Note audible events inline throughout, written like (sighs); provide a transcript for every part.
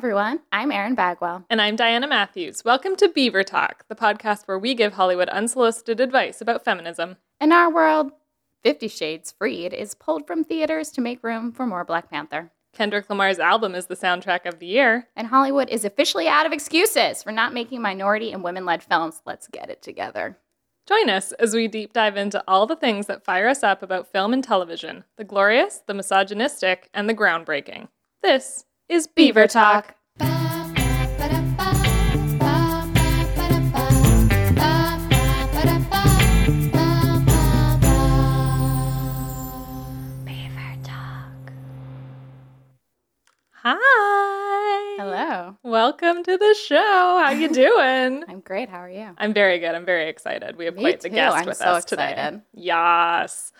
everyone. I'm Erin Bagwell. And I'm Diana Matthews. Welcome to Beaver Talk, the podcast where we give Hollywood unsolicited advice about feminism. In our world, Fifty Shades Freed is pulled from theaters to make room for more Black Panther. Kendrick Lamar's album is the soundtrack of the year. And Hollywood is officially out of excuses for not making minority and women led films. Let's get it together. Join us as we deep dive into all the things that fire us up about film and television the glorious, the misogynistic, and the groundbreaking. This is Beaver Talk. Hi. Hello. Welcome to the show. How you doing? (laughs) I'm great. How are you? I'm very good. I'm very excited. We have Me quite the too. guest I'm with so us today. excited. Yes.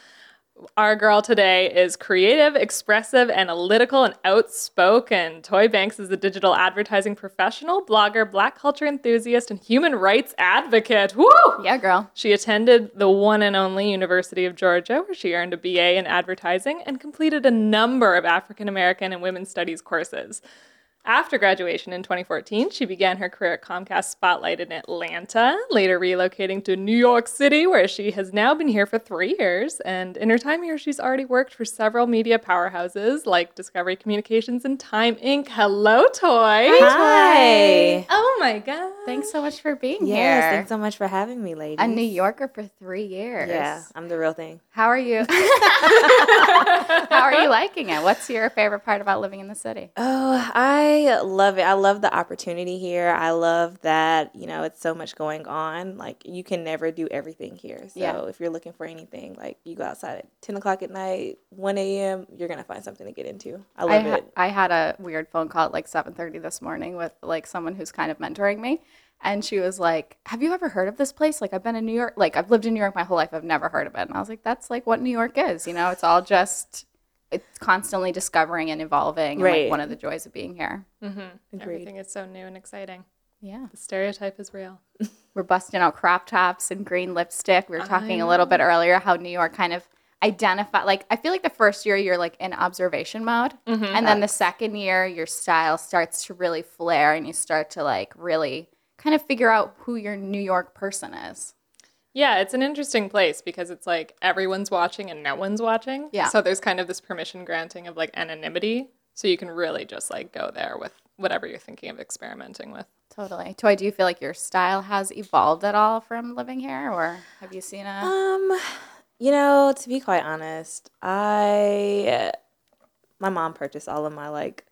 Our girl today is creative, expressive, analytical, and outspoken. Toi Banks is a digital advertising professional, blogger, black culture enthusiast, and human rights advocate. Woo! Yeah, girl. She attended the one and only University of Georgia, where she earned a BA in advertising and completed a number of African American and women's studies courses. After graduation in 2014, she began her career at Comcast Spotlight in Atlanta, later relocating to New York City, where she has now been here for three years. And in her time here, she's already worked for several media powerhouses like Discovery Communications and Time Inc. Hello, Toi. Hi. Oh my God. Thanks so much for being Yes, here. thanks so much for having me, ladies. a New Yorker for three years. Yeah, I'm the real thing. How are you? (laughs) How are you liking it? What's your favorite part about living in the city? Oh, I love it. I love the opportunity here. I love that, you know, it's so much going on. Like, you can never do everything here. So, Yeah. if you're looking for anything, like, you go outside at 10 o'clock at night, 1 a.m., you're going to find something to get into. I I, love ha- it. I had a weird phone call at like 7:30 this morning with like someone who's kind of mentoring me and she was like, "Have you ever heard of this place? Like I've been in New York, like I've lived in New York my whole life. I've never heard of it." And I was like, "That's like what New York is, you know? It's all just it's constantly discovering and evolving and Right. like one of the joys of being here." Mm-hmm. Everything is so new and exciting. Yeah. The stereotype is real. (laughs) We're busting out crop tops and green lipstick. We were talking a little bit earlier how New York kind of identify like I feel like the first year you're like in observation mode and then the second year your style starts to really flare and you start to like really kind of figure out who your New York person is. Yeah, it's an interesting place because it's like everyone's watching and no one's watching. Yeah. So there's kind of this permission granting of like anonymity. So you can really just like go there with whatever you're thinking of experimenting with. Totally. Toi, do you feel like your style has evolved at all from living here or have you seen a Um, you know, to be quite honest, I my mom purchased all of my like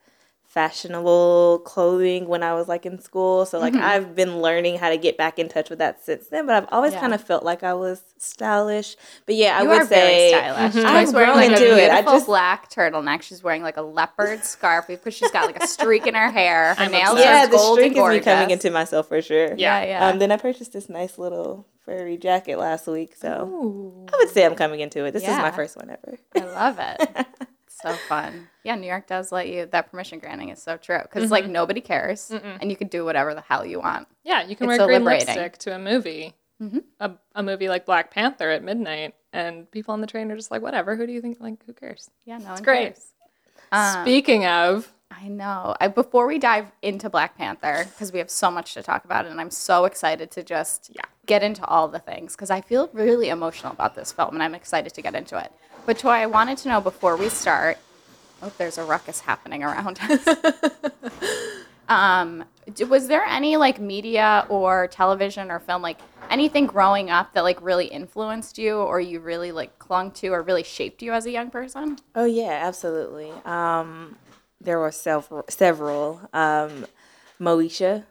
fashionable clothing when I was like in school. So like I've been learning how to get back in touch with that since then. But I've always Yeah. kind of felt like I was stylish. But yeah, you I would are say very stylish. Mhm. I've wearing grown like a beautiful it. I just black turtleneck. She's wearing like a leopard scarf because she's got like a streak in her hair. (laughs) Her I'm nails yeah, are the gold streak and is me coming into myself for sure. yeah, yeah. Um, then I purchased this nice little furry jacket last week, so Ooh. I would say I'm coming into it. This is my first one ever. I love it. (laughs) so fun. Yeah, New York does let you. That permission granting is so true because like mm-hmm. nobody cares, and you can do whatever the hell you want. Yeah, you can It's wear so green liberating. lipstick to a movie. Mm-hmm. A, a movie like Black Panther at midnight, and people on the train are just like, whatever. Who do you think? Like, who cares? Yeah, no, it's great. Um, Speaking of, I know. I, before we dive into Black Panther, because we have so much to talk about, and I'm so excited to just Yeah. get into all the things, because I feel really emotional about this film, and I'm excited to get into it. But Toi, I wanted to know before we start. Oh, there's a ruckus happening around us. (laughs) um, was there any like media or television or film, like anything growing up that like really influenced you, or you really like clung to, or really shaped you as a young person? Oh yeah, absolutely. Um, there were several. Several. Um, Moesha,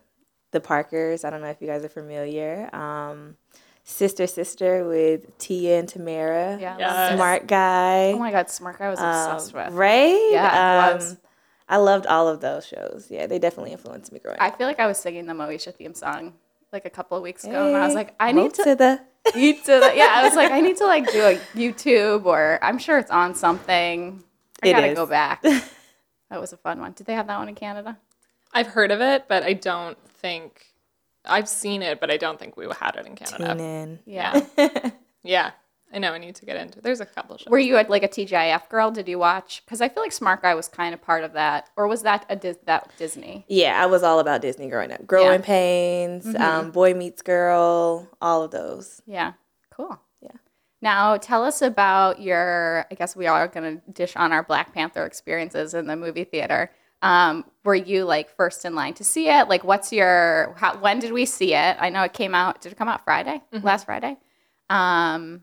the Parkers. I don't know if you guys are familiar. Um, Sister Sister with Tia and Tamara. Yeah. Yes. Smart guy. Oh my God, Smirk, I was obsessed Um, with. Right? Yeah. Um, I loved all of those shows. Yeah, they definitely influenced me growing I up. feel like I was singing the Moesha theme song like a couple of weeks ago, and I was like, I need mo (laughs) to, the. need to, yeah, I was like, I need to like do a YouTube or I'm sure it's on something. I It gotta is. go back. (laughs) that was a fun one. Did they have that one in Canada? I've heard of it, but I don't think I've seen it, but I don't think we had it in Canada. Tune in. Yeah. Yeah. (laughs) I know I need to get into. There's a couple shows. Were you like a TGIF girl? Did you watch? Because I feel like Smart Guy was kind of part of that, or was that a Dis- that Disney? Yeah, I was all about Disney growing up. Growing Yeah. Pains, um, Boy Meets Girl, all of those. Yeah, cool. Yeah. Now tell us about your. I guess we are going to dish on our Black Panther experiences in the movie theater. Um, were you like first in line to see it? Like, what's your? How, when did we see it? I know it came out. Did it come out Friday? Last Friday. Um,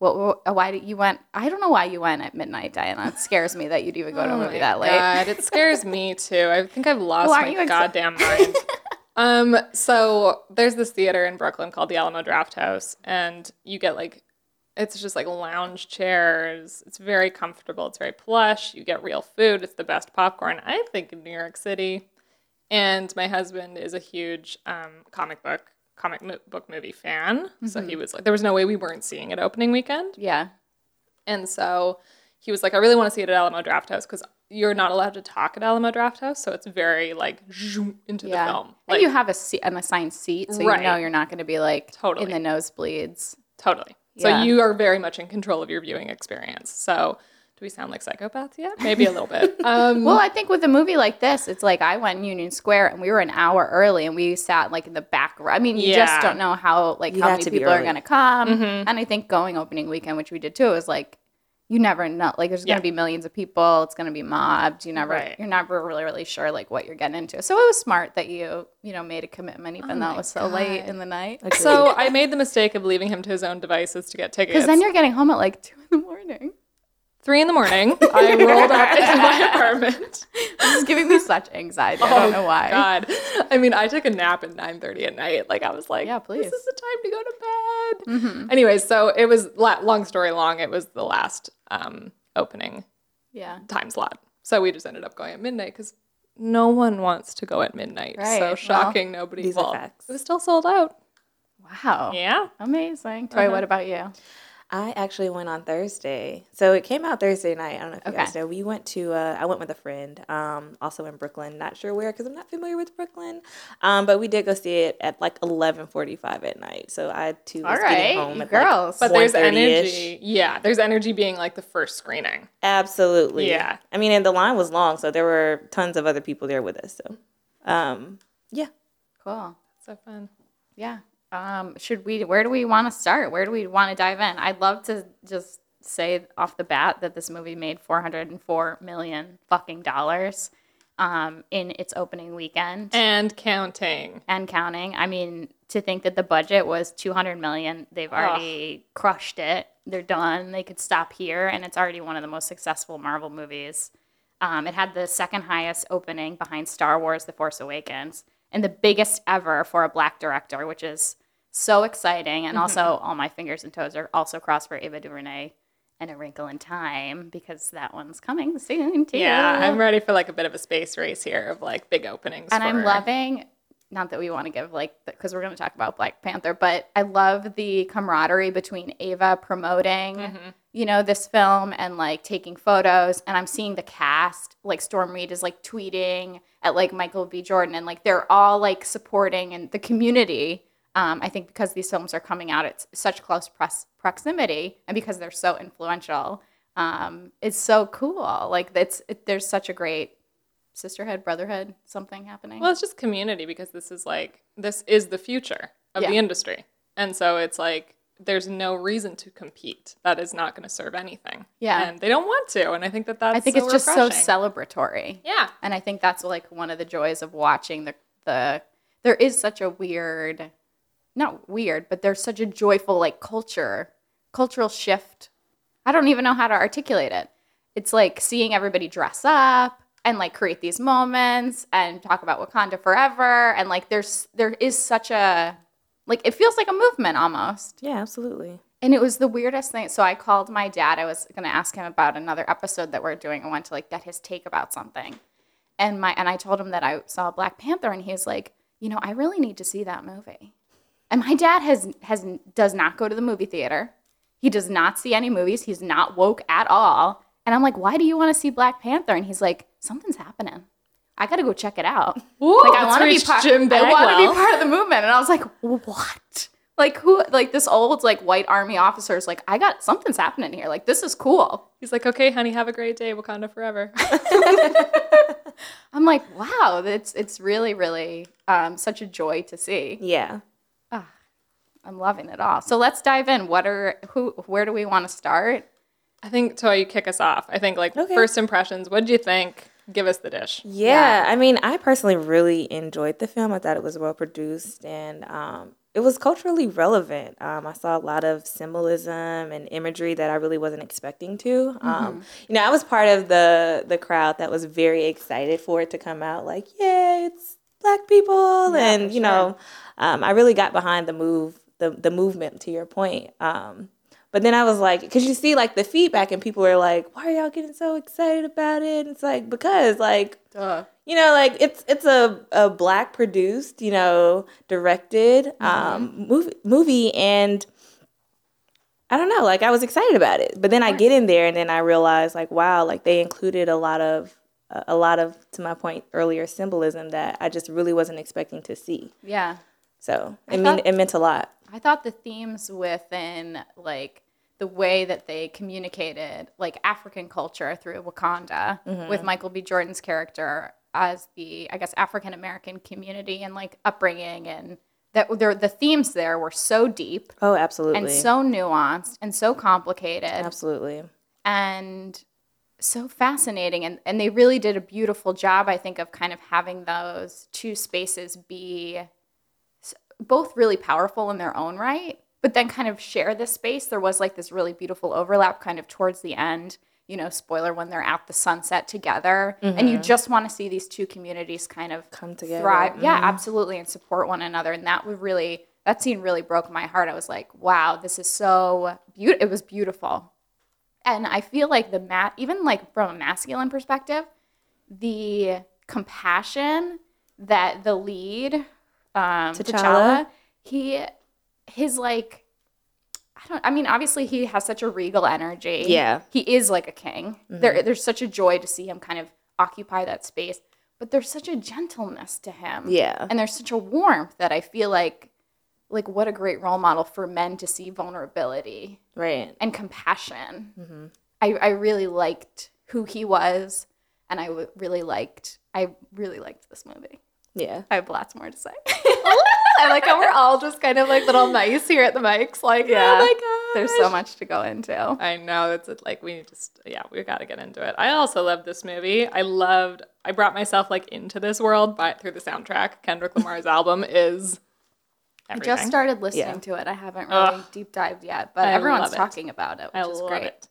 what, what? Why did you went? I don't know why you went at midnight, Diana. It scares me that you'd even go to a (laughs) movie that late. Oh God, it scares me (laughs) too. I think I've lost aren't my goddamn (laughs) mind. um, so there's this theater in Brooklyn called the Alamo Drafthouse, and you get like, it's just like lounge chairs. It's very comfortable. It's very plush. You get real food. It's the best popcorn I think in New York City. And my husband is a huge um, comic book comic mo- book movie fan, so Mm-hmm. he was like, there was no way we weren't seeing it opening weekend. Yeah. And so he was like, I really want to see it at Alamo Drafthouse because you're not allowed to talk at Alamo Drafthouse, So it's very like zoom into Yeah. the film. and Like, you have a seat, an assigned seat, so you know you're not going to be like Totally. in the nosebleeds. totally. So Yeah. you are very much in control of your viewing experience. So do we sound like psychopaths yet? Maybe a little bit. (laughs) Um, Well, I think with a movie like this, it's like I went in Union Square and we were an hour early and we sat like in the back row. I mean, you just don't know how like You how many to be people are going to come. Mm-hmm. And I think going opening weekend, which we did too, was like you never know. Like there's going to be millions of people. It's going to be mobbed. You never, Right. you're never really really sure like what you're getting into. So it was smart that you you know made a commitment even oh though Oh my it was so late in the night. Agreed. so I made the mistake of leaving him to his own devices to get tickets. Because then you're getting home at like two in the morning. Three in the morning. (laughs) I rolled up into my (laughs) apartment. This is giving me such anxiety. I don't know why. Oh, God. I mean, I took a nap at 9:30 at night. Like I was like, Yeah, please. This is the time to go to bed. Anyways, so it was long story long. It was the last um, opening Yeah. time slot. So we just ended up going at midnight because no one wants to go at midnight. Right, So well, shocking. Nobody. these. It was still sold out. Wow. Yeah. Amazing. Toi, Uh-huh. what about you? I actually went on Thursday. So it came out Thursday night. I don't know if you guys know. We went to, uh, I went with a friend, um, also in Brooklyn. Not sure where because I'm not familiar with Brooklyn. Um, but we did go see it at like 11:45 at night. So I too was All right, getting home at girls. like But there's energy. Yeah. There's energy being like the first screening. Absolutely. Yeah. I mean, and the line was long, so there were tons of other people there with us. So, um, yeah. Cool. So fun. Yeah. Um, should we? Where do we want to start? Where do we want to dive in? I'd love to just say off the bat that this movie made 404 million fucking dollars um, in its opening weekend And counting. and counting. I mean, to think that the budget was 200 million, they've already crushed it. They're done. They could stop here, and it's already one of the most successful Marvel movies. Um, it had the second highest opening behind Star Wars: The Force Awakens, and the biggest ever for a black director, which is so exciting. And also, all my fingers and toes are also crossed for Ava DuVernay and A Wrinkle in Time because that one's coming soon too. Yeah. I'm ready for like a bit of a space race here of like big openings. and I'm for- loving. Not that we want to give like because we're going to talk about Black Panther, but I love the camaraderie between Ava promoting, Mm-hmm. you know, this film and like taking photos, and I'm seeing the cast. Like Storm Reed is like tweeting at like Michael B. Jordan, and like they're all like supporting and the community. Um, I think because these films are coming out at such close press proximity, and because they're so influential, um, it's so cool. Like it's it, there's such a great sisterhood, brotherhood, something happening. Well, it's just community because this is like this is the future of Yeah. the industry, and so it's like there's no reason to compete. That is not going to serve anything. Yeah. and they don't want to, and I think that that's. I think so it's just refreshing. so celebratory. Yeah, And I think that's like one of the joys of watching the the there is such a weird not weird, but there's such a joyful like culture, cultural shift. I don't even know how to articulate it. It's like seeing everybody dress up and like create these moments and talk about Wakanda forever and like there's there is such a like it feels like a movement almost. Yeah, absolutely. And it was the weirdest thing. So I called my dad. I was going to ask him about another episode that we're doing. I wanted to like get his take about something. And my and I told him that I saw Black Panther and he was like, "You know, I really need to see that movie." And my dad has has does not go to the movie theater. He does not see any movies. He's not woke at all. And I'm like, "Why do you want to see Black Panther?" And he's like, "Something's happening. I got to go check it out." Ooh, like I want to be part. Jim I want to be part of the movement. And I was like, "What?" Like who? Like this old like white army officer is like, I got something's happening here. Like this is cool. He's like, okay, honey, have a great day, Wakanda forever. (laughs) (laughs) I'm like, wow, it's it's really really um, such a joy to see. Yeah. I'm loving it all. So let's dive in. What are who? Where do we want to start? I think Toi, you kick us off. I think like Okay. first impressions. What did you think? Give us the dish. Yeah, I mean, I personally really enjoyed the film. I thought it was well produced and um, it was culturally relevant. Um, I saw a lot of symbolism and imagery that I really wasn't expecting to. Um, you know, I was part of the the crowd that was very excited for it to come out. Like, yeah, it's black people, Yeah, and for you know, um, I really got behind the move, the the movement. To your point. Um, but then I was like, because you see like the feedback, and people are like, "Why are y'all getting so excited about it?" And it's like because like Duh. you know like it's it's a, a black produced you know directed um movie movie and i don't know like i was excited about it but then i get in there and then i realized like wow like they included a lot of a lot of to my point earlier symbolism that i just really wasn't expecting to see Yeah. So I it mean it meant a lot. I thought the themes within like the way that they communicated like African culture through Wakanda mm-hmm. with Michael B. Jordan's character as the I guess African American community and like upbringing and that there the themes there were so deep oh absolutely. and so nuanced and so complicated. Absolutely. And so fascinating. And, and they really did a beautiful job i think of kind of having those two spaces be both really powerful in their own right but then kind of share this space. There was like this really beautiful overlap kind of towards the end you know spoiler when they're at the sunset together. And you mm-hmm. just want to see these two communities kind of Come together. thrive. Yeah mm-hmm. absolutely and support one another. And that would really that scene really broke my heart. I was like wow this is so beautiful it was beautiful. And I feel like the mat, even like from a masculine perspective, the compassion that the lead, um, T'Challa? T'Challa, he, his like, I don't. I mean, obviously he has such a regal energy. Yeah. he is like a king. There, there's such a joy to see him kind of occupy that space. But there's such a gentleness to him. Yeah. and there's such a warmth that I feel like, like what a great role model for men to see vulnerability right and compassion. I, I really liked who he was, and I w- really liked I really liked this movie. Yeah I have lots more to say. Oh, I like how we're all just kind of like little mice here at the mics. Like, oh Yeah. oh my god. There's so much to go into. I know It's. Like we just yeah, we got to get into it. I also loved this movie. I loved. I brought myself like into this world by through the soundtrack. Kendrick Lamar's (laughs) album is. I just started listening Yeah. to it. I haven't really Ugh. deep dived yet, but I everyone's talking about it, which I is love great. it.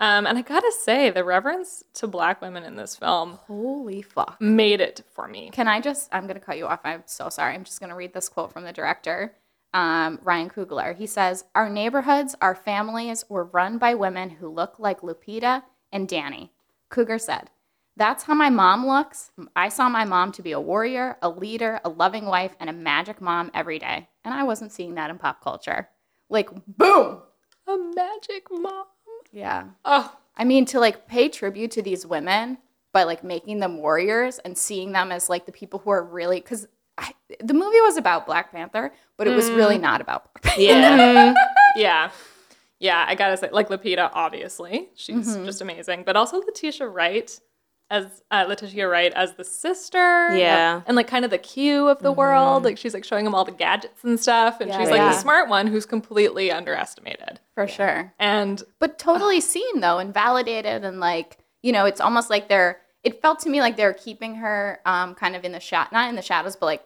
Um, and I gotta say, the reverence to black women in this film Holy fuck. made it for me. Can I just, I'm to cut you off. I'm so sorry. I'm just to read this quote from the director, um, Ryan Coogler. He says, Our neighborhoods, our families were run by women who look like Lupita and Danny. Coogler said, That's how my mom looks. I saw my mom to be a warrior, a leader, a loving wife, and a magic mom every day. And I wasn't seeing that in pop culture. Like, boom. A magic mom. Yeah. Oh, I mean, to like pay tribute to these women by like making them warriors and seeing them as like the people who are really because the movie was about Black Panther, but it was really not about Black Panther. yeah (laughs) yeah. Yeah, I gotta say, like Lupita, obviously, she's Mm-hmm. just amazing. But also Letitia Wright as uh, Letitia Wright as the sister, Yeah. and like kind of the Q of the world. Like she's like showing him all the gadgets and stuff, and Yeah, she's like yeah. the smart one who's completely underestimated. for sure. And But totally seen though and validated and like you know, it's almost like they're. It felt to me like they're keeping her um, kind of in the shot, not in the shadows, but like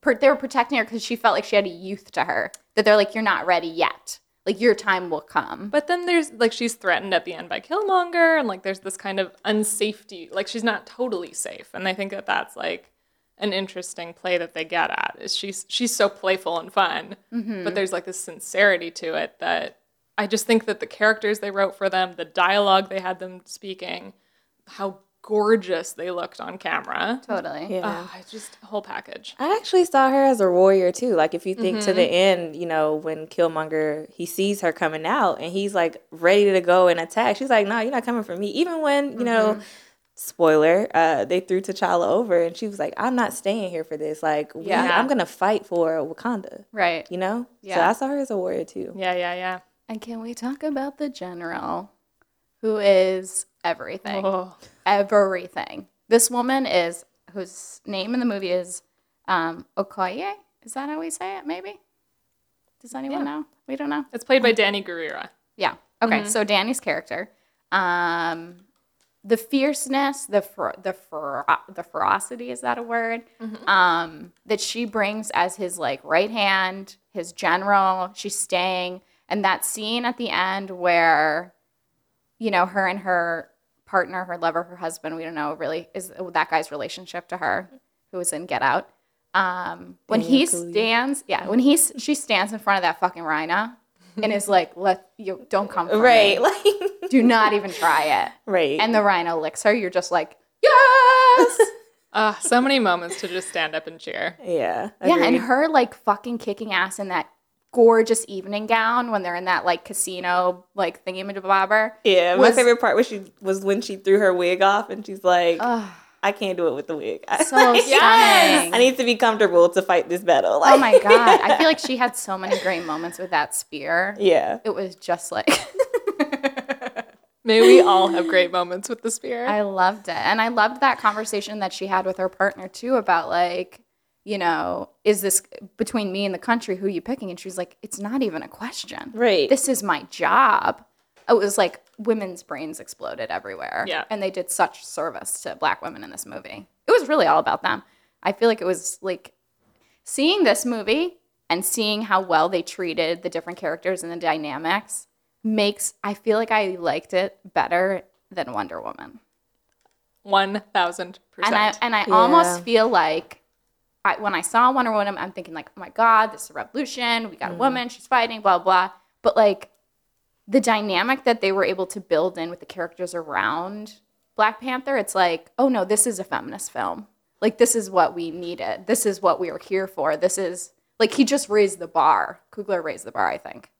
per- they were protecting her because she felt like she had a youth to her. That they're like, you're not ready yet. Like your time will come. But then there's like she's threatened at the end by Killmonger, and like there's this kind of unsafety, like she's not totally safe, and I think that that's like an interesting play that they get at. Is she's she's so playful and fun, mm-hmm. but there's like this sincerity to it that I just think that the characters they wrote for them, the dialogue they had them speaking, how gorgeous they looked on camera. totally. yeah Ah, it's just a whole package. I actually saw her as a warrior too. Like if you think to the end, you know, when Killmonger he sees her coming out and he's like ready to go and attack. She's like, "No, you're not coming for me." Even when you know spoiler, uh, they threw T'Challa over, and she was like, "I'm not staying here for this. Like, we- Yeah. I'm gonna fight for Wakanda." Right. You know? Yeah. So I saw her as a warrior too. Yeah, yeah, yeah. And can we talk about the general who is everything? Oh. Everything. This woman is, whose name in the movie is um, Okoye. Is that how we say it? Maybe? Does anyone Yeah. know? We don't know. It's played by Danny Gurira. Yeah. Okay. So Danny's character, um, the fierceness, the fer- the fer- the ferocity is that a word? Um, that she brings as his like right hand, his general. She's staying, and that scene at the end where, you know, her and her partner, her lover, her husband, we don't know really is that guy's relationship to her, who was in Get Out. Um, when he stands, yeah, when he's she stands in front of that fucking rhino and is like, "Let you don't come for Right. me. Like. (laughs) Do not even try it." right. And the rhino licks her. You're just like, "Yes." (laughs) Ah, so many moments to just stand up and cheer. yeah. yeah, and her like fucking kicking ass in that gorgeous evening gown when they're in that like casino like thingy bobber. Yeah, my was- favorite part was she was when she threw her wig off and she's like, Ugh, "I can't do it with the wig. (laughs) so stunning. I need to be comfortable to fight this battle." oh my (laughs) god, I feel like she had so many great moments with that spear. yeah, It was just like (laughs) May we all have great moments with the spear. I loved it. And I loved that conversation that she had with her partner too about like, you know, is this between me and the country who you picking? And she was like, it's not even a question. right. This is my job. It was like women's brains exploded everywhere. Yeah. And they did such service to black women in this movie. It was really all about them. I feel like it was like seeing this movie and seeing how well they treated the different characters and the dynamics makes I feel like I liked it better than Wonder Woman. One thousand And I percent. and I Yeah. almost feel like I, when I saw Wonder Woman, I'm thinking like, oh my god, this is a revolution. We got Mm. a woman, she's fighting, blah blah. But like the dynamic that they were able to build in with the characters around Black Panther, it's like, oh no, this is a feminist film. Like this is what we needed. This is what we were here for. This is like he just raised the bar. Coogler raised the bar, I think.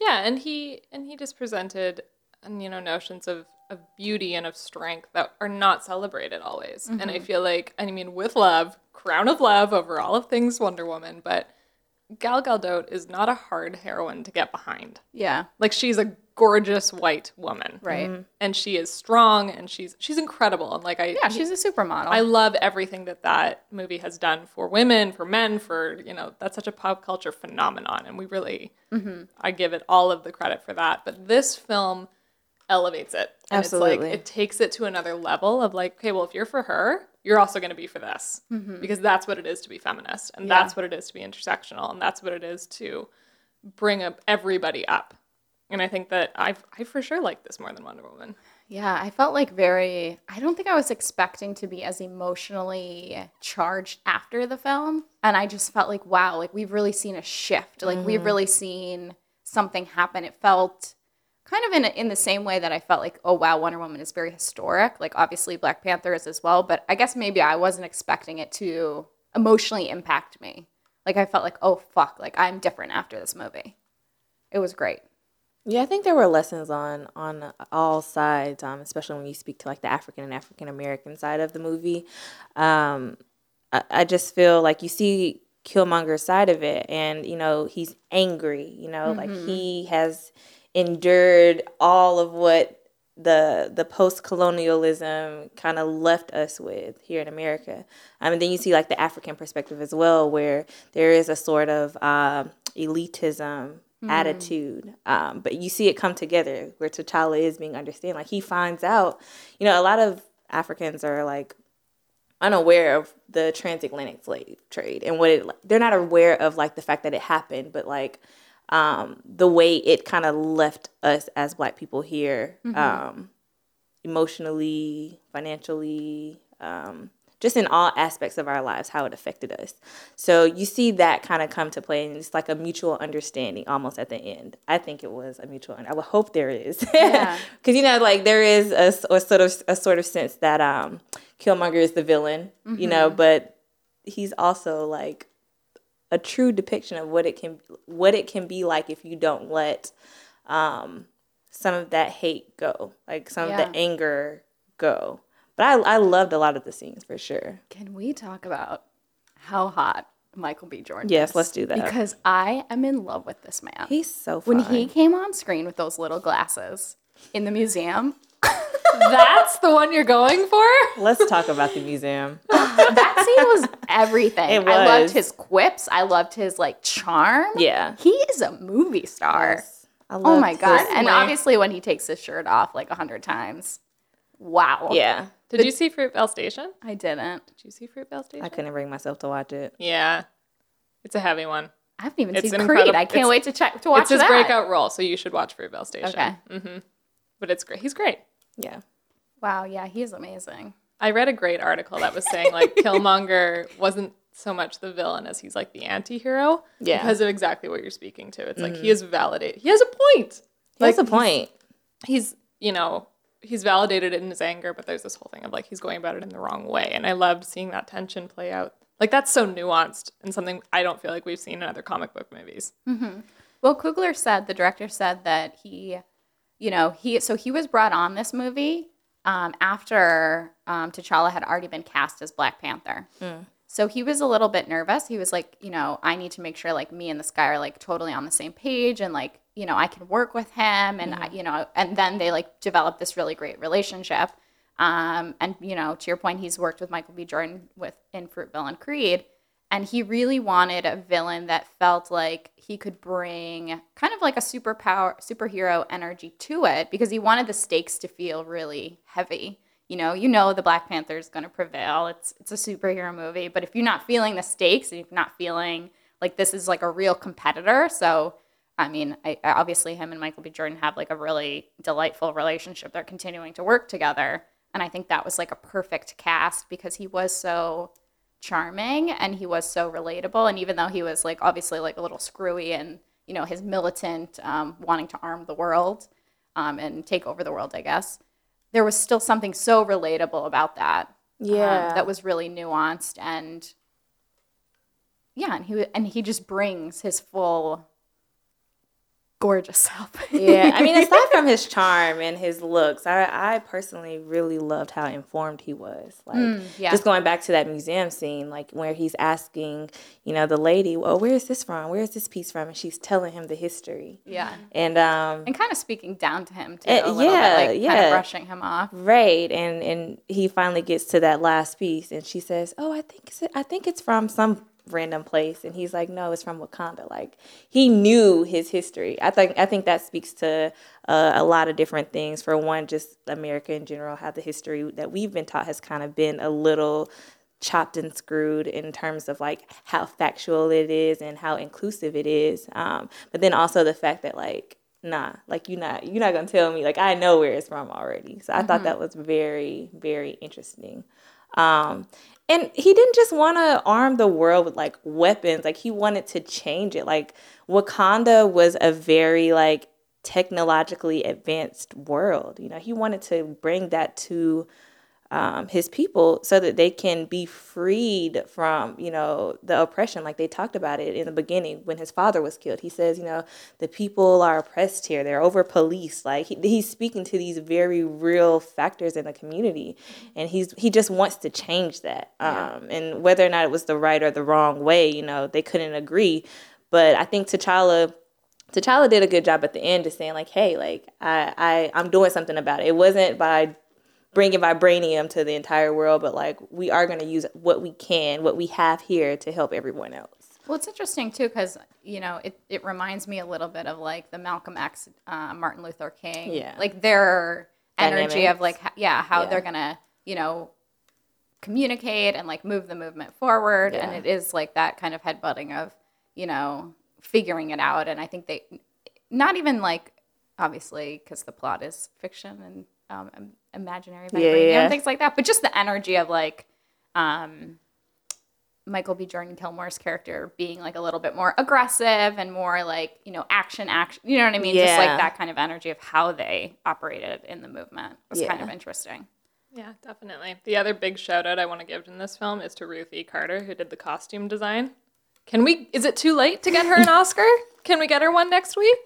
Yeah, and he and he just presented, you know, notions of of beauty and of strength that are not celebrated always. And I feel like, I mean, with love, crown of love over all of things Wonder Woman, but Gal Gadot is not a hard heroine to get behind. Yeah. Like she's a gorgeous white woman, Right. Mm-hmm. and she is strong, and she's she's incredible. And like I, Yeah, she's a supermodel. I love everything that that movie has done for women, for men, for you know that's such a pop culture phenomenon, and we really, mm-hmm. I give it all of the credit for that. But this film elevates it, and it's Absolutely. like it takes it to another level of like, okay, well, if you're for her, you're also going to be for this mm-hmm. because that's what it is to be feminist, and Yeah. that's what it is to be intersectional, and that's what it is to bring up everybody up. And I think that I I for sure like this more than Wonder Woman. Yeah, I felt like very. I don't think I was expecting to be as emotionally charged after the film. And I just felt like, wow, like we've really seen a shift. Like we've mm-hmm. really seen something happen. It felt kind of in, in the same way that I felt like, oh, wow, Wonder Woman is very historic. Like obviously Black Panther is as well. But I guess maybe I wasn't expecting it to emotionally impact me. Like I felt like, oh, fuck, like I'm different after this movie. It was great. Yeah, I think there were lessons on on all sides, um, especially when you speak to like the African and African American side of the movie. Um, I, I just feel like you see Killmonger's side of it, and you know he's angry. You know, like he has endured all of what the the post colonialism kind of left us with here in America. Um, and then you see like the African perspective as well, where there is a sort of um, elitism attitude. Um, but you see it come together where T'Challa is being understood. Like he finds out, you know, a lot of Africans are like unaware of the transatlantic slave trade and what it they're not aware of like the fact that it happened, but like um, the way it kind of left us as black people here um, emotionally, financially, um, just in all aspects of our lives, how it affected us. So you see that kind of come to play, and it's like a mutual understanding almost at the end. I think it was a mutual. I would hope there is, because (laughs) Yeah. you know, like there is a sort of a sort of sense that um, Killmonger is the villain, you know, but he's also like a true depiction of what it can what it can be like if you don't let um, some of that hate go, like some of the anger go. but I I loved a lot of the scenes for sure. Can we talk about how hot Michael B. Jordan Yes, let's do that. Because I am in love with this man. He's so fun. when he came on screen with those little glasses in the museum, That's the one you're going for? Let's talk about the museum. that scene was everything. It I loved his quips. I loved his like charm. Yeah. He is a movie star. I Oh my god! his- And way. obviously, when he takes his shirt off like a hundred times, wow. Yeah. Did you see Fruitvale Station? I didn't. Did you see Fruitvale Station? I couldn't bring myself to watch it. Yeah. It's a heavy one. I haven't even It's seen an Creed. incredible- I can't it's- wait to check to watch it's his that. breakout role, so you should watch Fruitvale Station. Okay. hmm But it's great. He's great. Yeah. Wow. Yeah, he's amazing. I read a great article that was saying like (laughs) Killmonger wasn't so much the villain as he's like the anti-hero Yeah. because of exactly what you're speaking to. It's like he mm. is validated. He has a point. The Like, point. He's, you know, he's validated in his anger, but there's this whole thing of like he's going about it in the wrong way. And I loved seeing that tension play out. Like that's so nuanced and something I don't feel like we've seen in other comic book movies. Mm-hmm. Well, Coogler said the director said that he, you know, he so he was brought on this movie um, after um, T'Challa had already been cast as Black Panther. So he was a little bit nervous. He was like, you know, I need to make sure like me and this guy are like totally on the same page and like, you know, I can work with him and I, you know, and then they like developed this really great relationship. Um, and you know, to your point, he's worked with Michael B. Jordan with in Fruitvale and Creed, and he really wanted a villain that felt like he could bring kind of like a superpower, superhero energy to it because he wanted the stakes to feel really heavy. You know, you know the Black Panther is going to prevail. It's it's a superhero movie, but if you're not feeling the stakes and you're not feeling like this is like a real competitor, so I mean, I, obviously him and Michael B. Jordan have like a really delightful relationship. They're continuing to work together, and I think that was like a perfect cast because he was so charming and he was so relatable. And even though he was like obviously like a little screwy and you know his militant um, wanting to arm the world um, and take over the world, I guess there was still something so relatable about that. um, Yeah. that was really nuanced and yeah, and he and he just brings his full gorgeous self. yeah, I mean, aside (laughs) from his charm and his looks, I I personally really loved how informed he was. Like, Mm, yeah. just going back to that museum scene, like where he's asking, you know, the lady, "Well, where is this from? Where is this piece from?" And she's telling him the history. yeah. And um, And kind of speaking down to him too, Uh, a little yeah, bit, like kind yeah. of brushing him off. Right, and and he finally gets to that last piece, and she says, "Oh, I think it's, I think it's from some random place," and he's like, "No, it's from Wakanda." Like he knew his history. I think I think that speaks to uh, a lot of different things. For one, just America in general, how the history that we've been taught has kind of been a little chopped and screwed in terms of like how factual it is and how inclusive it is. Um, but then also the fact that like nah, like you're not you're not gonna tell me like I know where it's from already. So I thought that was very very interesting. Um, and he didn't just want to arm the world with like weapons. Like he wanted to change it. Like Wakanda was a very like technologically advanced world. You know, he wanted to bring that to um, his people so that they can be freed from you know the oppression. Like they talked about it in the beginning when his father was killed. He says you know the people are oppressed here. They're over policed. Like he, he's speaking to these very real factors in the community and he's he just wants to change that um, and whether or not it was the right or the wrong way you know they couldn't agree. But i think t'challa T'Challa did a good job at the end, just saying like, "Hey, like I, I, I'm doing something about it. It wasn't by bringing vibranium to the entire world, but like we are going to use what we can, what we have here, to help everyone else." Well, it's interesting too because you know it, it reminds me a little bit of like the Malcolm X, uh, Martin Luther King, Yeah. like their energy of like yeah how Yeah. they're gonna you know communicate and like move the movement forward, and it is like that kind of headbutting of you know figuring it out, and I think they not even like obviously because the plot is fiction and um, imaginary Yeah, vibranium yeah. and things like that, but just the energy of like. Um, Michael B. Jordan Killmonger's character being like a little bit more aggressive and more like, you know, action, action. You know what I mean? Yeah. Just like that kind of energy of how they operated in the movement was kind of interesting. Yeah, definitely. The other big shout out I want to give in this film is to Ruth E. Carter, who did the costume design. Can we, is it too late to get her an (laughs) Oscar? Can we get her one next week?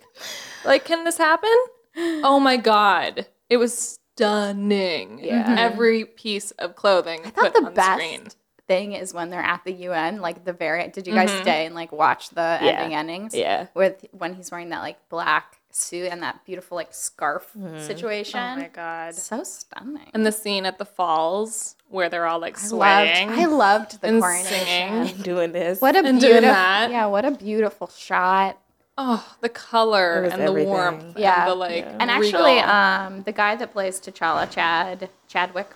Like, can this happen? Oh my God. It was stunning. Yeah. Every piece of clothing I thought put the on best screen. thing is when they're at the UN, like the very. Did you guys stay and like watch the Mm-hmm. Yeah. ending endings? Yeah. With when he's wearing that like black suit and that beautiful like scarf situation. Oh my god. So stunning. And the scene at the falls where they're all like I loved, swaying. I loved the and coronation. singing. (laughs) Doing this. What a And doing beautiful, that. yeah, what a beautiful shot. Oh, the color It was and the warmth Yeah. and the like And actually, um, the guy that plays T'Challa, Chad Chadwick,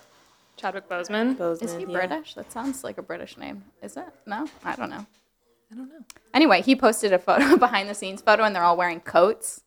Chadwick Boseman. Bozeman, is he yeah. British? That sounds like a British name. Is it? No, I don't know. I don't know. Anyway, he posted a photo, (laughs) behind the scenes photo, and they're all wearing coats.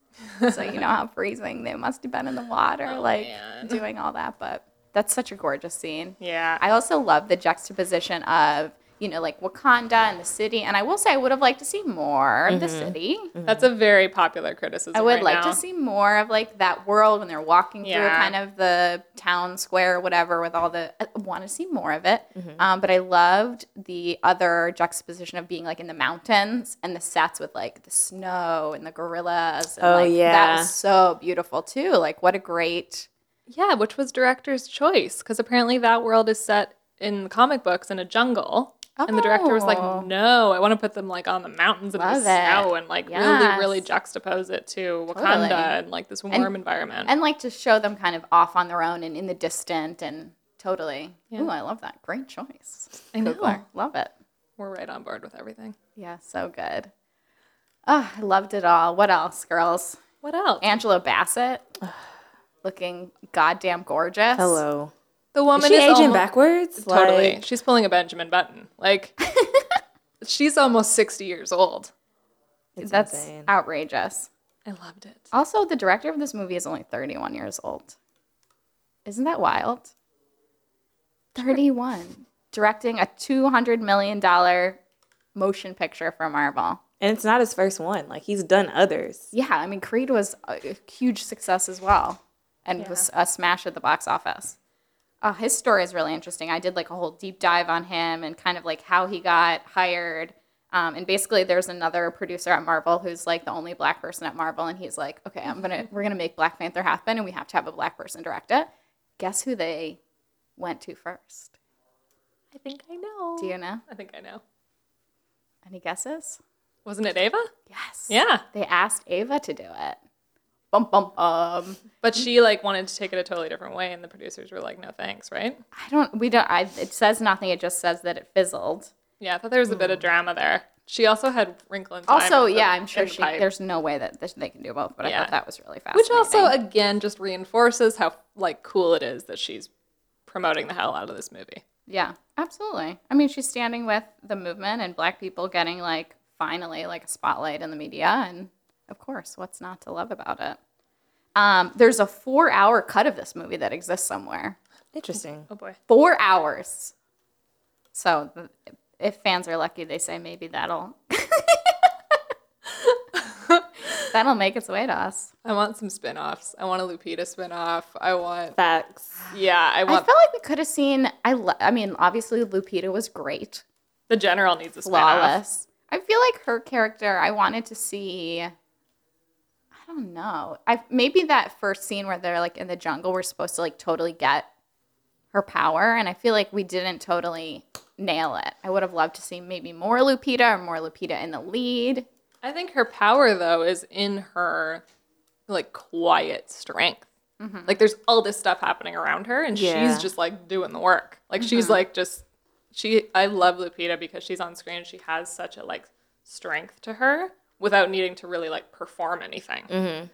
so you know how (laughs) freezing they must have been in the water, like man. doing all that. But that's such a gorgeous scene. Yeah. I also love the juxtaposition of you know like Wakanda and the city, and I will say I would have liked to see more of the city. That's a very popular criticism. I would right like now. to see more of like that world when they're walking through kind of the town square or whatever with all the I want to see more of it. Mm-hmm. Um, but I loved the other juxtaposition of being like in the mountains and the sets with like the snow and the gorillas. And, Oh, like, that yeah. was so beautiful too. Like what a great Yeah, which was director's choice because apparently that world is set in the comic books in a jungle. And the director was Oh. like, "No, I want to put them like on the mountains and in Love the it. snow and like really, really juxtapose it to Wakanda Totally. and like this warm environment." and like to show them kind of off on their own and in the distant and totally. Ooh, I love that. Great choice. I know. Coogler. Love it. We're right on board with everything. Yeah, so good. Oh, I loved it all. What else, girls? What else? Angela Bassett looking goddamn gorgeous. Hello. The Is woman she is aging almo- backwards? Totally. Like, she's pulling a Benjamin Button. Like (laughs) she's almost 60 years old. it's That's insane. I loved it. Also, the director of this movie is only 31 years old. Isn't that wild? 31. Directing a $200 million motion picture for Marvel. And it's not his first one. Like he's done others. Yeah, I mean, Creed was a huge success as well and was a smash at the box office. Uh, his story is really interesting. I did like a whole deep dive on him and kind of like how he got hired. Um, and basically, there's another producer at Marvel who's like the only black person at Marvel, and he's like, "Okay, I'm gonna we're gonna make Black Panther happen, and we have to have a black person direct it." Guess who they went to first? I think I know. Do you know? I think I know. Any guesses? Wasn't it Ava? Yes. Yeah. They asked Ava to do it. Bum bum bum. But she like wanted to take it a totally different way and the producers were like, "No, thanks," right? I don't. We don't. I, it says nothing. It just says that it fizzled. Yeah, I thought there was a bit of hmm. drama there. She also had Wrinkle in Also, yeah, I'm sure she. Pipe, There's no way that this, they can do both. But I thought that was really fascinating. which also again just reinforces how like cool it is that she's promoting the hell out of this movie. yeah, absolutely. I mean, she's standing with the movement and Black people getting like finally like a spotlight in the media, and of course, what's not to love about it? Um, there's a four-hour cut of this movie that exists somewhere. Interesting. (laughs) Oh boy. Four hours. So if fans are lucky, they say maybe that'll (laughs) that'll make its way to us. I want some spin-offs. I want a Lupita spin-off. I want Facts. Yeah, I I want felt like we could have seen. I lo- I mean, obviously Lupita was great, the general needs a spin-off. flawless. I feel like her character. I wanted to see. I don't know. I maybe that first scene where they're like in the jungle, we're supposed to like totally get her power, and I feel like we didn't totally nail it. I would have loved to see maybe more Lupita or more Lupita in the lead. I think her power though is in her like quiet strength. Mm-hmm. Like there's all this stuff happening around her and Yeah. she's just like doing the work. Like she's mm-hmm. like just she I love Lupita because she's on screen she has such a like strength to her without needing to really like perform anything.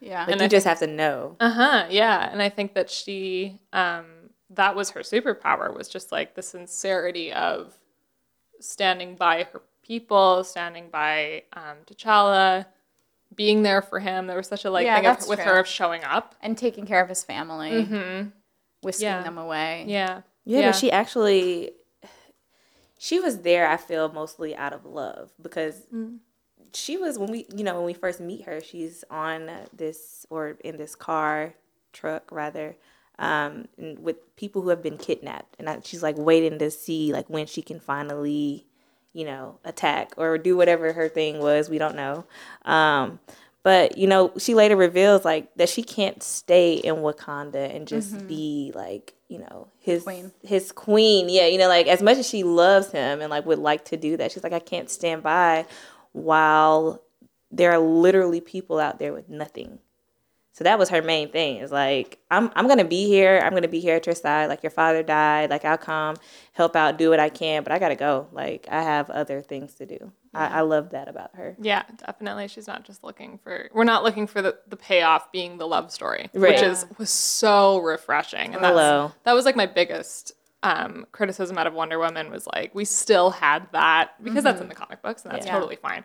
Yeah, Like And you I just have to know. Uh-huh. Yeah. And I think that she um that was her superpower was just like the sincerity of standing by her people, standing by um T'Challa, being there for him. There was such a like Yeah, thing of, with her of showing up. and taking care of his family, whisking Yeah. them away. Yeah. Yeah, but she actually she was there, I feel, mostly out of love because she was when we you know, when we first meet her, she's on this or in this car, truck rather, um, with people who have been kidnapped. And I, she's like waiting to see like when she can finally, you know, attack or do whatever her thing was. We don't know. Um, But you know, she later reveals like that she can't stay in Wakanda and just be like, you know, his Queen. his queen. Yeah, you know, like as much as she loves him and like would like to do that, she's like, I can't stand by while there are literally people out there with nothing. So that was her main thing. Is like, I'm I'm gonna be here. I'm gonna be here at your side. Like your father died. Like I'll come, help out, do what I can. But I gotta go. Like I have other things to do. I, I love that about her. Yeah, definitely. She's not just looking for. We're not looking for the, the payoff being the love story, Right. which is was so refreshing. And that's, Hello. that was like my biggest um, criticism out of Wonder Woman was like we still had that because that's in the comic books and that's Yeah. totally fine.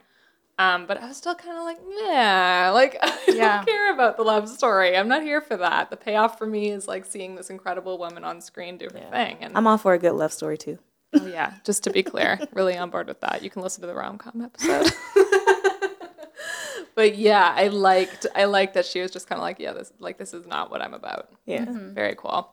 Um, but I was still kind of like, (laughs) yeah, like I Yeah. don't care about the love story. I'm not here for that. The payoff for me is like seeing this incredible woman on screen do her thing. And I'm all for a good love story too. Oh, yeah, just to be clear, (laughs) really on board with that. You can listen to the rom com episode. (laughs) but yeah, I liked I liked that she was just kind of like, yeah, this like this is not what I'm about. Yeah. Very cool.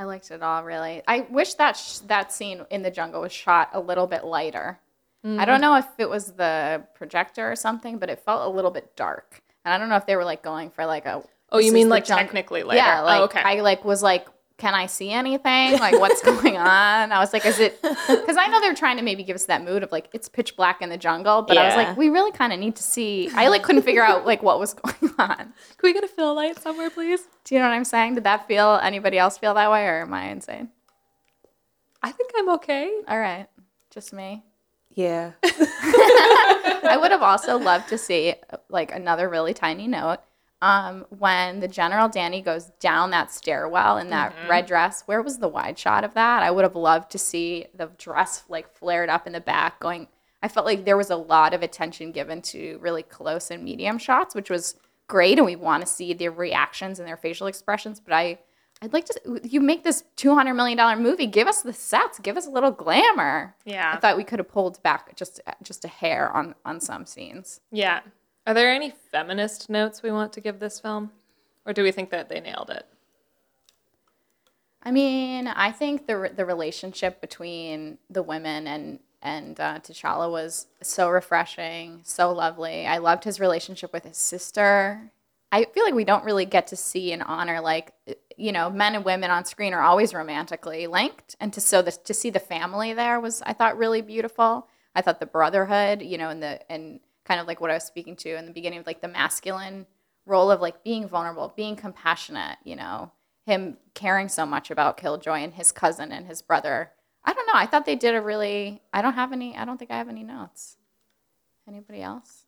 I liked it all really. I wish that sh- that scene in the jungle was shot a little bit lighter. I don't mm-hmm. know if it was the projector or something, but it felt a little bit dark. And I don't know if they were like going for like a. Oh, you mean like technically later? Yeah, oh, like oh, okay. I like was like, can I see anything? Like what's going (laughs) on? I was like, is it? Because I know they're trying to maybe give us that mood of like it's pitch black in the jungle, but I was like, we really kind of need to see. I like couldn't figure out like what was (laughs) going on. Can we get a fill light somewhere, please? Do you know what I'm saying? Did that feel anybody else feel that way, or am I insane? I think I'm okay. All right, just me. Yeah. (laughs) I would have also loved to see like another really tiny note. Um, when the General Danny goes down that stairwell in that red dress, where was the wide shot of that? I would have loved to see the dress like flared up in the back going. I felt like there was a lot of attention given to really close and medium shots, which was great, and we want to see their reactions and their facial expressions. But I, I'd like to. You make this two hundred million dollar movie. Give us the sets. Give us a little glamour. Yeah. I thought we could have pulled back just just a hair on on some scenes. Yeah. Are there any feminist notes we want to give this film? Or do we think that they nailed it? I mean, I think the the relationship between the women and and uh, T'Challa was so refreshing, so lovely. I loved his relationship with his sister. I feel like we don't really get to see and honor like you know men and women on screen are always romantically linked, and to so this to see the family there was I thought really beautiful. I thought the brotherhood, you know, and the and kind of like what I was speaking to in the beginning of like the masculine role of like being vulnerable, being compassionate, you know, him caring so much about Killjoy and his cousin and his brother. I don't know. I thought they did a really. I don't have any. I don't think I have any notes. Anybody else?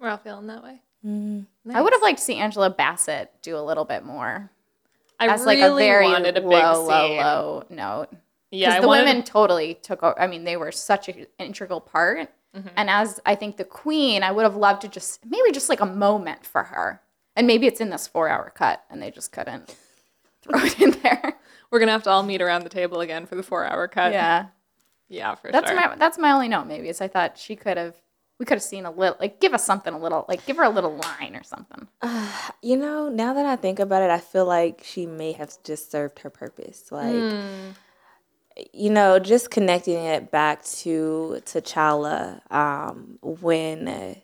We're all feeling that way. Mm-hmm. I would have liked to see Angela Bassett do a little bit more I as really like a very wanted a big low, low, scene. low note. Yeah, Because the wanted- women totally took over. I mean, they were such an integral part. Mm-hmm. And as I think the queen, I would have loved to just maybe just like a moment for her. And maybe it's in this four hour cut and they just couldn't (laughs) throw it in there. We're gonna have to all meet around the table again for the four-hour cut. Yeah. yeah, for That's sure. my that's my only note maybe is I thought she could have we could have seen a little like give us something a little like give her a little line or something. (sighs) You know, now that I think about it, I feel like she may have just served her purpose. Like, Hmm. You know, just connecting it back to T'Challa um, when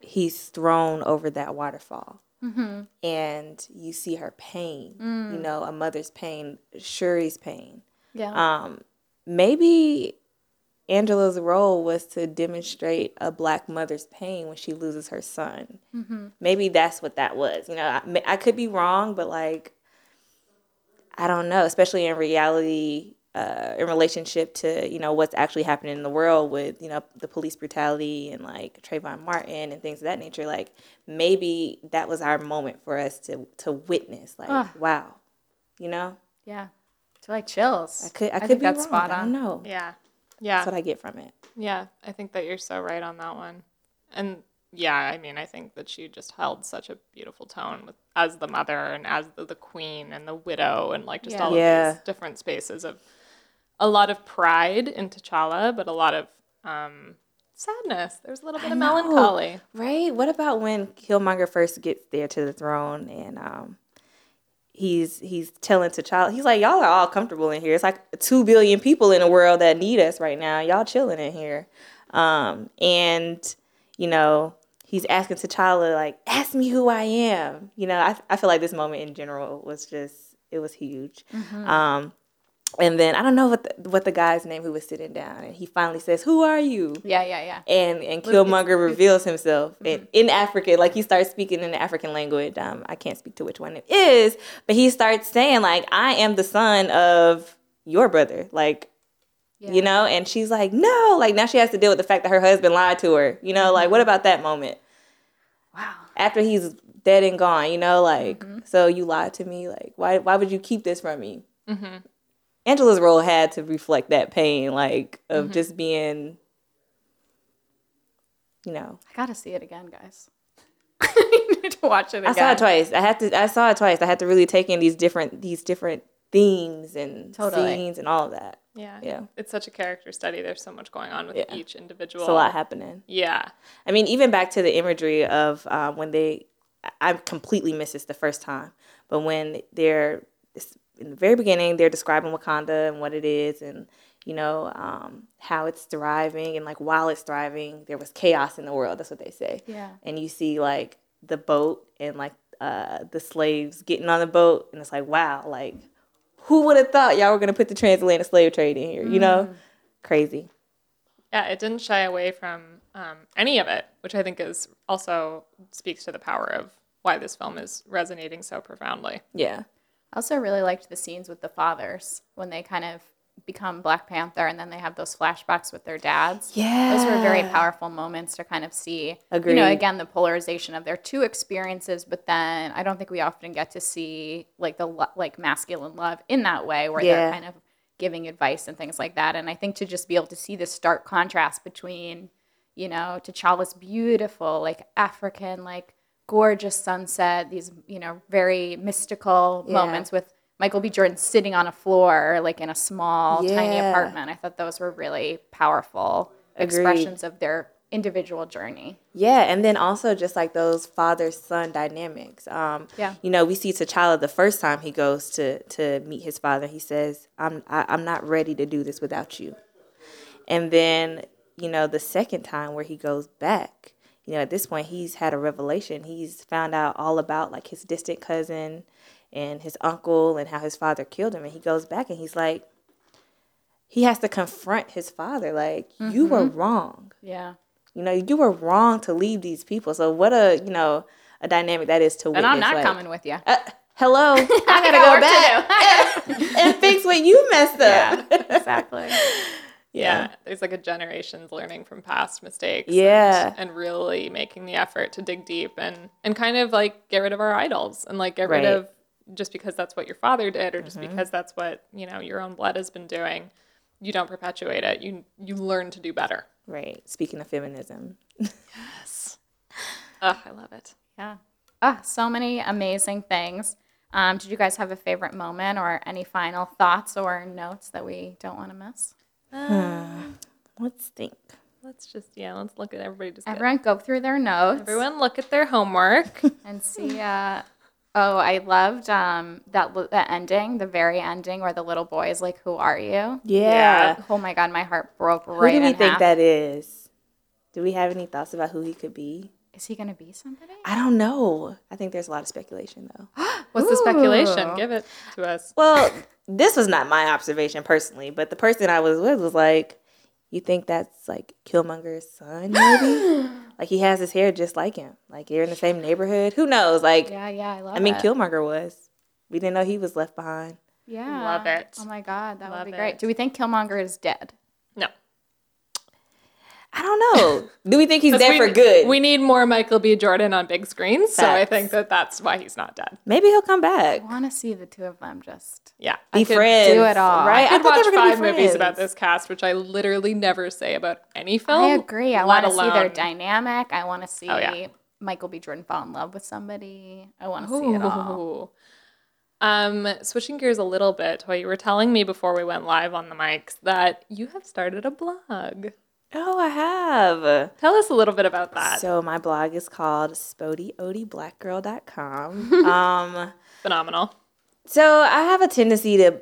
he's thrown over that waterfall. Mm-hmm. And you see her pain, Mm. you know, a mother's pain, Shuri's pain. Yeah. Um, maybe Angela's role was to demonstrate a black mother's pain when she loses her son. Maybe that's what that was. You know, I, I could be wrong, but like, I don't know, especially in reality, uh, in relationship to, you know, what's actually happening in the world with, you know, the police brutality and like Trayvon Martin and things of that nature. Like, maybe that was our moment for us to, to witness, like, Ugh. wow, you know? yeah. To like chills. I could, I could think be that's wrong. spot I don't on. know. yeah, yeah. That's what I get from it. Yeah, I think that you're so right on that one. And yeah, I mean, I think that she just held such a beautiful tone with as the mother and as the, the queen and the widow and like just Yeah. all Yeah. of these different spaces of a lot of pride in T'Challa, but a lot of um, sadness. There's a little bit of know. melancholy. Right? What about when Killmonger first gets there to the throne and um he's he's telling T'Challa, he's like, Y'all are all comfortable in here. It's like two billion people in the world that need us right now. Y'all chilling in here. Um and, you know, he's asking T'Challa like, "Ask me who I am." You know, I I feel like this moment in general was just it was huge. Um, and then I don't know what the, what the guy's name who was sitting down, and he finally says, "Who are you?" Yeah, yeah, yeah. and and Killmonger (laughs) reveals himself in, mm-hmm. in African, like he starts speaking in the African language. Um, I can't speak to which one it is, but he starts saying like, "I am the son of your brother," like Yeah. you know. And she's like, "No!" Like now she has to deal with the fact that her husband lied to her. You know, like what mm-hmm. about that moment Wow. after he's dead and gone? You know, like mm-hmm. so you lied to me. Like why why would you keep this from me? Angela's role had to reflect that pain, like of just being. You know, I gotta see it again, guys. (laughs) I need to watch it again. I saw it twice. I had to. I saw it twice. I had to really take in these different these different themes and Totally. scenes and all of that. Yeah. Yeah. It's such a character study. There's so much going on with Yeah. each individual. It's a lot happening. Yeah. I mean, even back to the imagery of um, when they. I- completely missed this the first time, but when they're in the very beginning, they're describing Wakanda and what it is, and you know um, how it's thriving, and like while it's thriving, there was chaos in the world. That's what they say. Yeah. and you see like the boat and like uh, the slaves getting on the boat, and it's like, wow, like who would have thought y'all were gonna put the transatlantic slave trade in here? You know, crazy. Yeah, it didn't shy away from um, any of it, which I think is also speaks to the power of why this film is resonating so profoundly. Yeah, I also really liked the scenes with the fathers when they kind of become Black Panther and then they have those flashbacks with their dads. yeah. Those were very powerful moments to kind of see, you know, again, the polarization of their two experiences, but then I don't think we often get to see like the lo- like masculine love in that way where Yeah. they're kind of giving advice and things like that. And I think to just be able to see this stark contrast between, you know, T'Challa's beautiful, like African, like gorgeous sunset, these, you know, very mystical Yeah. moments with Michael B. Jordan sitting on a floor, like in a small, tiny apartment. I thought those were really powerful Agreed. expressions of their individual journey. Yeah, and then also just like those father son dynamics. Um, Yeah. you know, we see T'Challa the first time he goes to to meet his father. He says, "I'm I, I'm not ready to do this without you." And then you know the second time where he goes back, you know, at this point he's had a revelation. He's found out all about like his distant cousin and his uncle and how his father killed him. And he goes back and he's like, he has to confront his father, like you were wrong Yeah. you know, you were wrong to leave these people. So what a you know a dynamic that is to And witness. I'm not like, coming with you. Uh, hello, (laughs) I gotta got go back (laughs) and fix what you messed up. yeah, exactly. (laughs) Yeah. There's like a generation's learning from past mistakes. Yeah. And, and really making the effort to dig deep and, and kind of like get rid of our idols and like get rid Right. Mm-hmm. of just because that's what your father did or just because that's what, you know, your own blood has been doing. You don't perpetuate it. You you learn to do better. Right. Speaking of feminism, Yes. (laughs) Ugh, I love it. Yeah. Ah, so many amazing things. Um, did you guys have a favorite moment or any final thoughts or notes that we don't want to miss? (sighs) let's think. Let's just yeah, let's look at everybody just get- Everyone go through their notes everyone look at their homework. (laughs) and see. Uh, oh, I loved um, that l- the ending, the very ending where the little boy is like, "Who are you?" Yeah. Oh my god, my heart broke right. Who do we in think half. that is? Do we have any thoughts about who he could be? Is he gonna be somebody? I don't know. I think there's a lot of speculation though. (gasps) What's the speculation? Give it to us. Well, this was not my observation personally, but the person I was with was like, "You think that's like Killmonger's son? (laughs) Maybe? like he has his hair just like him. Like you're in the same neighborhood. Who knows? Like Yeah, yeah, I love it. I mean, it. Killmonger was. We didn't know he was left behind. Yeah, Love it. Oh my god, that Love would be great. Do we think Killmonger is dead? No. I don't know. Do we think he's dead we, for good? We need more Michael B. Jordan on big screens, so I think that that's why he's not dead. Maybe he'll come back. I want to see the two of them just. Yeah, Be I could, friends. do it all. right? I could thought they watch were gonna be five movies about this cast, which I literally never say about any film. I agree. I want to see their alone- dynamic. I want to see Oh, yeah. Michael B. Jordan fall in love with somebody. I want to see it all. Um, switching gears a little bit, Toi, you were telling me before we went live on the mics that you have started a blog. Oh, I have. Tell us a little bit about that. So my blog is called spottieottieblackgirl.com. (laughs) um, Phenomenal. so I have a tendency to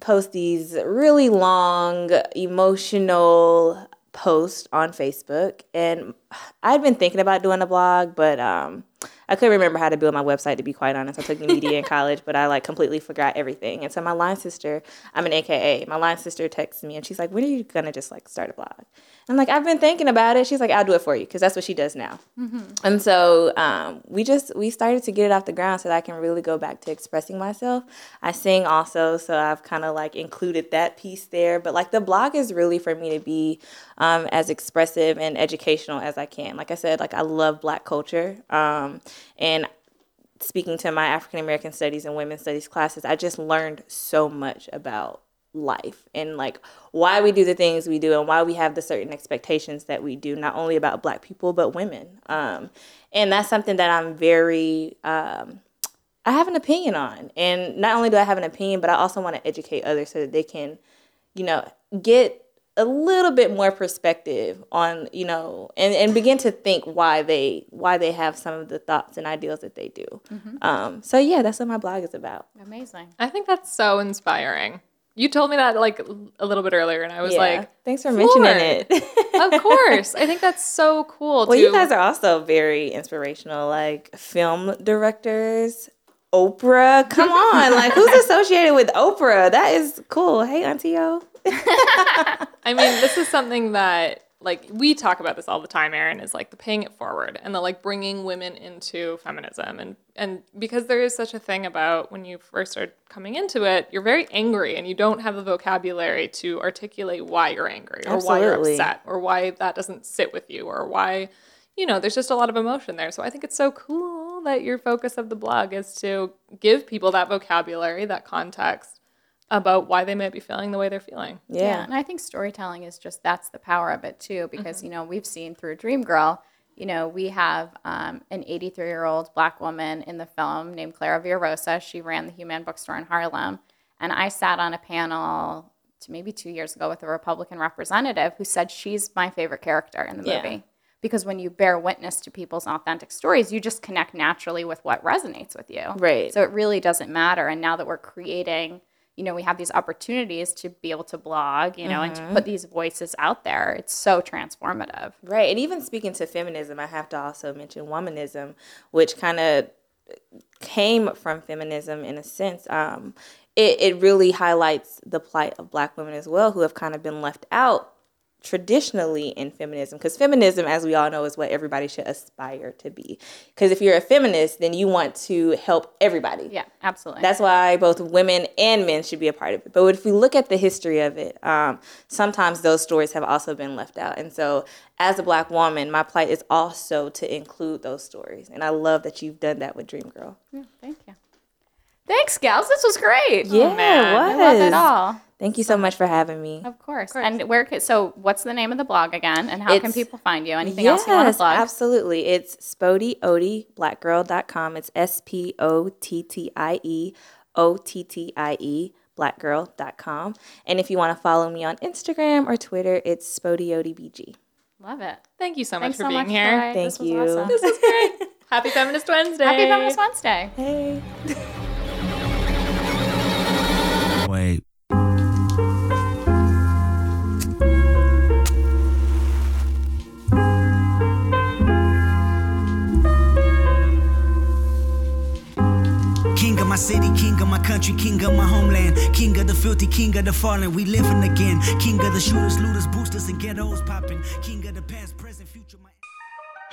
post these really long, emotional posts on Facebook, and I'd been thinking about doing a blog, but um, I couldn't remember how to build my website to be quite honest. I took media in (laughs) college, but I like completely forgot everything. And so my line sister, I'm an AKA, my line sister texts me and she's like, when are you gonna just like start a blog? I'm like, I've been thinking about it. She's like, I'll do it for you because that's what she does now. Mm-hmm. And so um, we just we started to get it off the ground so that I can really go back to expressing myself. I sing also, so I've kind of like included that piece there. But like the blog is really for me to be um, as expressive and educational as I can. Like I said, like I love Black culture, um, and speaking to my African American studies and women's studies classes, I just learned so much about life and like why we do the things we do and why we have the certain expectations that we do not only about black people but women. Um, and that's something that i'm very um, i have an opinion on. And not only do i have an opinion but i also want to educate others so that they can you know get a little bit more perspective on you know and, and begin to think why they why they have some of the thoughts and ideals that they do mm-hmm. um, so yeah that's what my blog is about amazing i think that's so inspiring you told me that like a little bit earlier, and I was yeah. like, "Thanks for mentioning it." (laughs) of course, I think that's so cool. Well, you guys are also very inspirational, like film directors. Oprah, come (laughs) on! like, who's associated with Oprah? That is cool. Hey, Auntie O. (laughs) I mean, this is something that like we talk about this all the time Erin is like the paying it forward and the like bringing women into feminism and and because there is such a thing about when you first start coming into it you're very angry and you don't have the vocabulary to articulate why you're angry or Absolutely. why you're upset or why that doesn't sit with you or why you know there's just a lot of emotion there so i think it's so cool that your focus of the blog is to give people that vocabulary that context about why they might be feeling the way they're feeling. Yeah. yeah. And I think storytelling is just that's the power of it too, because, mm-hmm. you know, we've seen through Dream Girl, you know, we have um, an 83 year old black woman in the film named Clara Villarosa. She ran the Hue-Man Bookstore in Harlem. And I sat on a panel maybe two years ago with a Republican representative who said she's my favorite character in the movie. Yeah. Because when you bear witness to people's authentic stories, you just connect naturally with what resonates with you. Right. So it really doesn't matter. And now that we're creating you know, we have these opportunities to be able to blog, you know, mm-hmm. and to mm-hmm. put these voices out there. It's so transformative. Right. And even speaking to feminism, I have to also mention womanism, which kind of came from feminism in a sense. Um, it, it really highlights the plight of black women as well, who have kind of been left out traditionally in feminism because feminism as we all know is what everybody should aspire to be. Because if you're a feminist then you want to help everybody. Yeah absolutely. That's why both women and men should be a part of it. But if we look at the history of it um, sometimes those stories have also been left out. And so as a black woman my plight is also to include those stories. And i love that you've done that with dream girl. Yeah, thank you Thanks, gals. This was great. Yeah, oh, man. it was. I love it all. Thank you so much for having me. Of course. Of course. And where can, so what's the name of the blog again and how it's, can people find you? Anything yes, else you want to plug? Absolutely. It's Spottie Ottie blackgirl.com. It's S P O T T I E O T T I E blackgirl.com. And if you want to follow me on Instagram or Twitter, it's Spottie Love it. Thank you so Thanks much for so being much, here. Thank this you. Awesome. This is great. (laughs) Happy Feminist Wednesday. Happy Feminist Wednesday. Hey. (laughs) city, king of my country, king of my homeland, king of the filthy, king of the fallen. We living again, king of the shooters, looters, boosters, and ghettos popping, king of the past, present, future. My-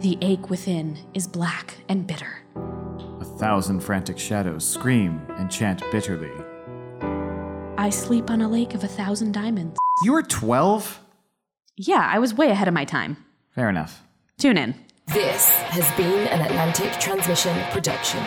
The ache within is black and bitter. A thousand frantic shadows scream and chant bitterly. I sleep on a lake of a thousand diamonds. You were 12? Yeah, I was way ahead of my time. Fair enough. Tune in. This has been an Atlantic Transmission production.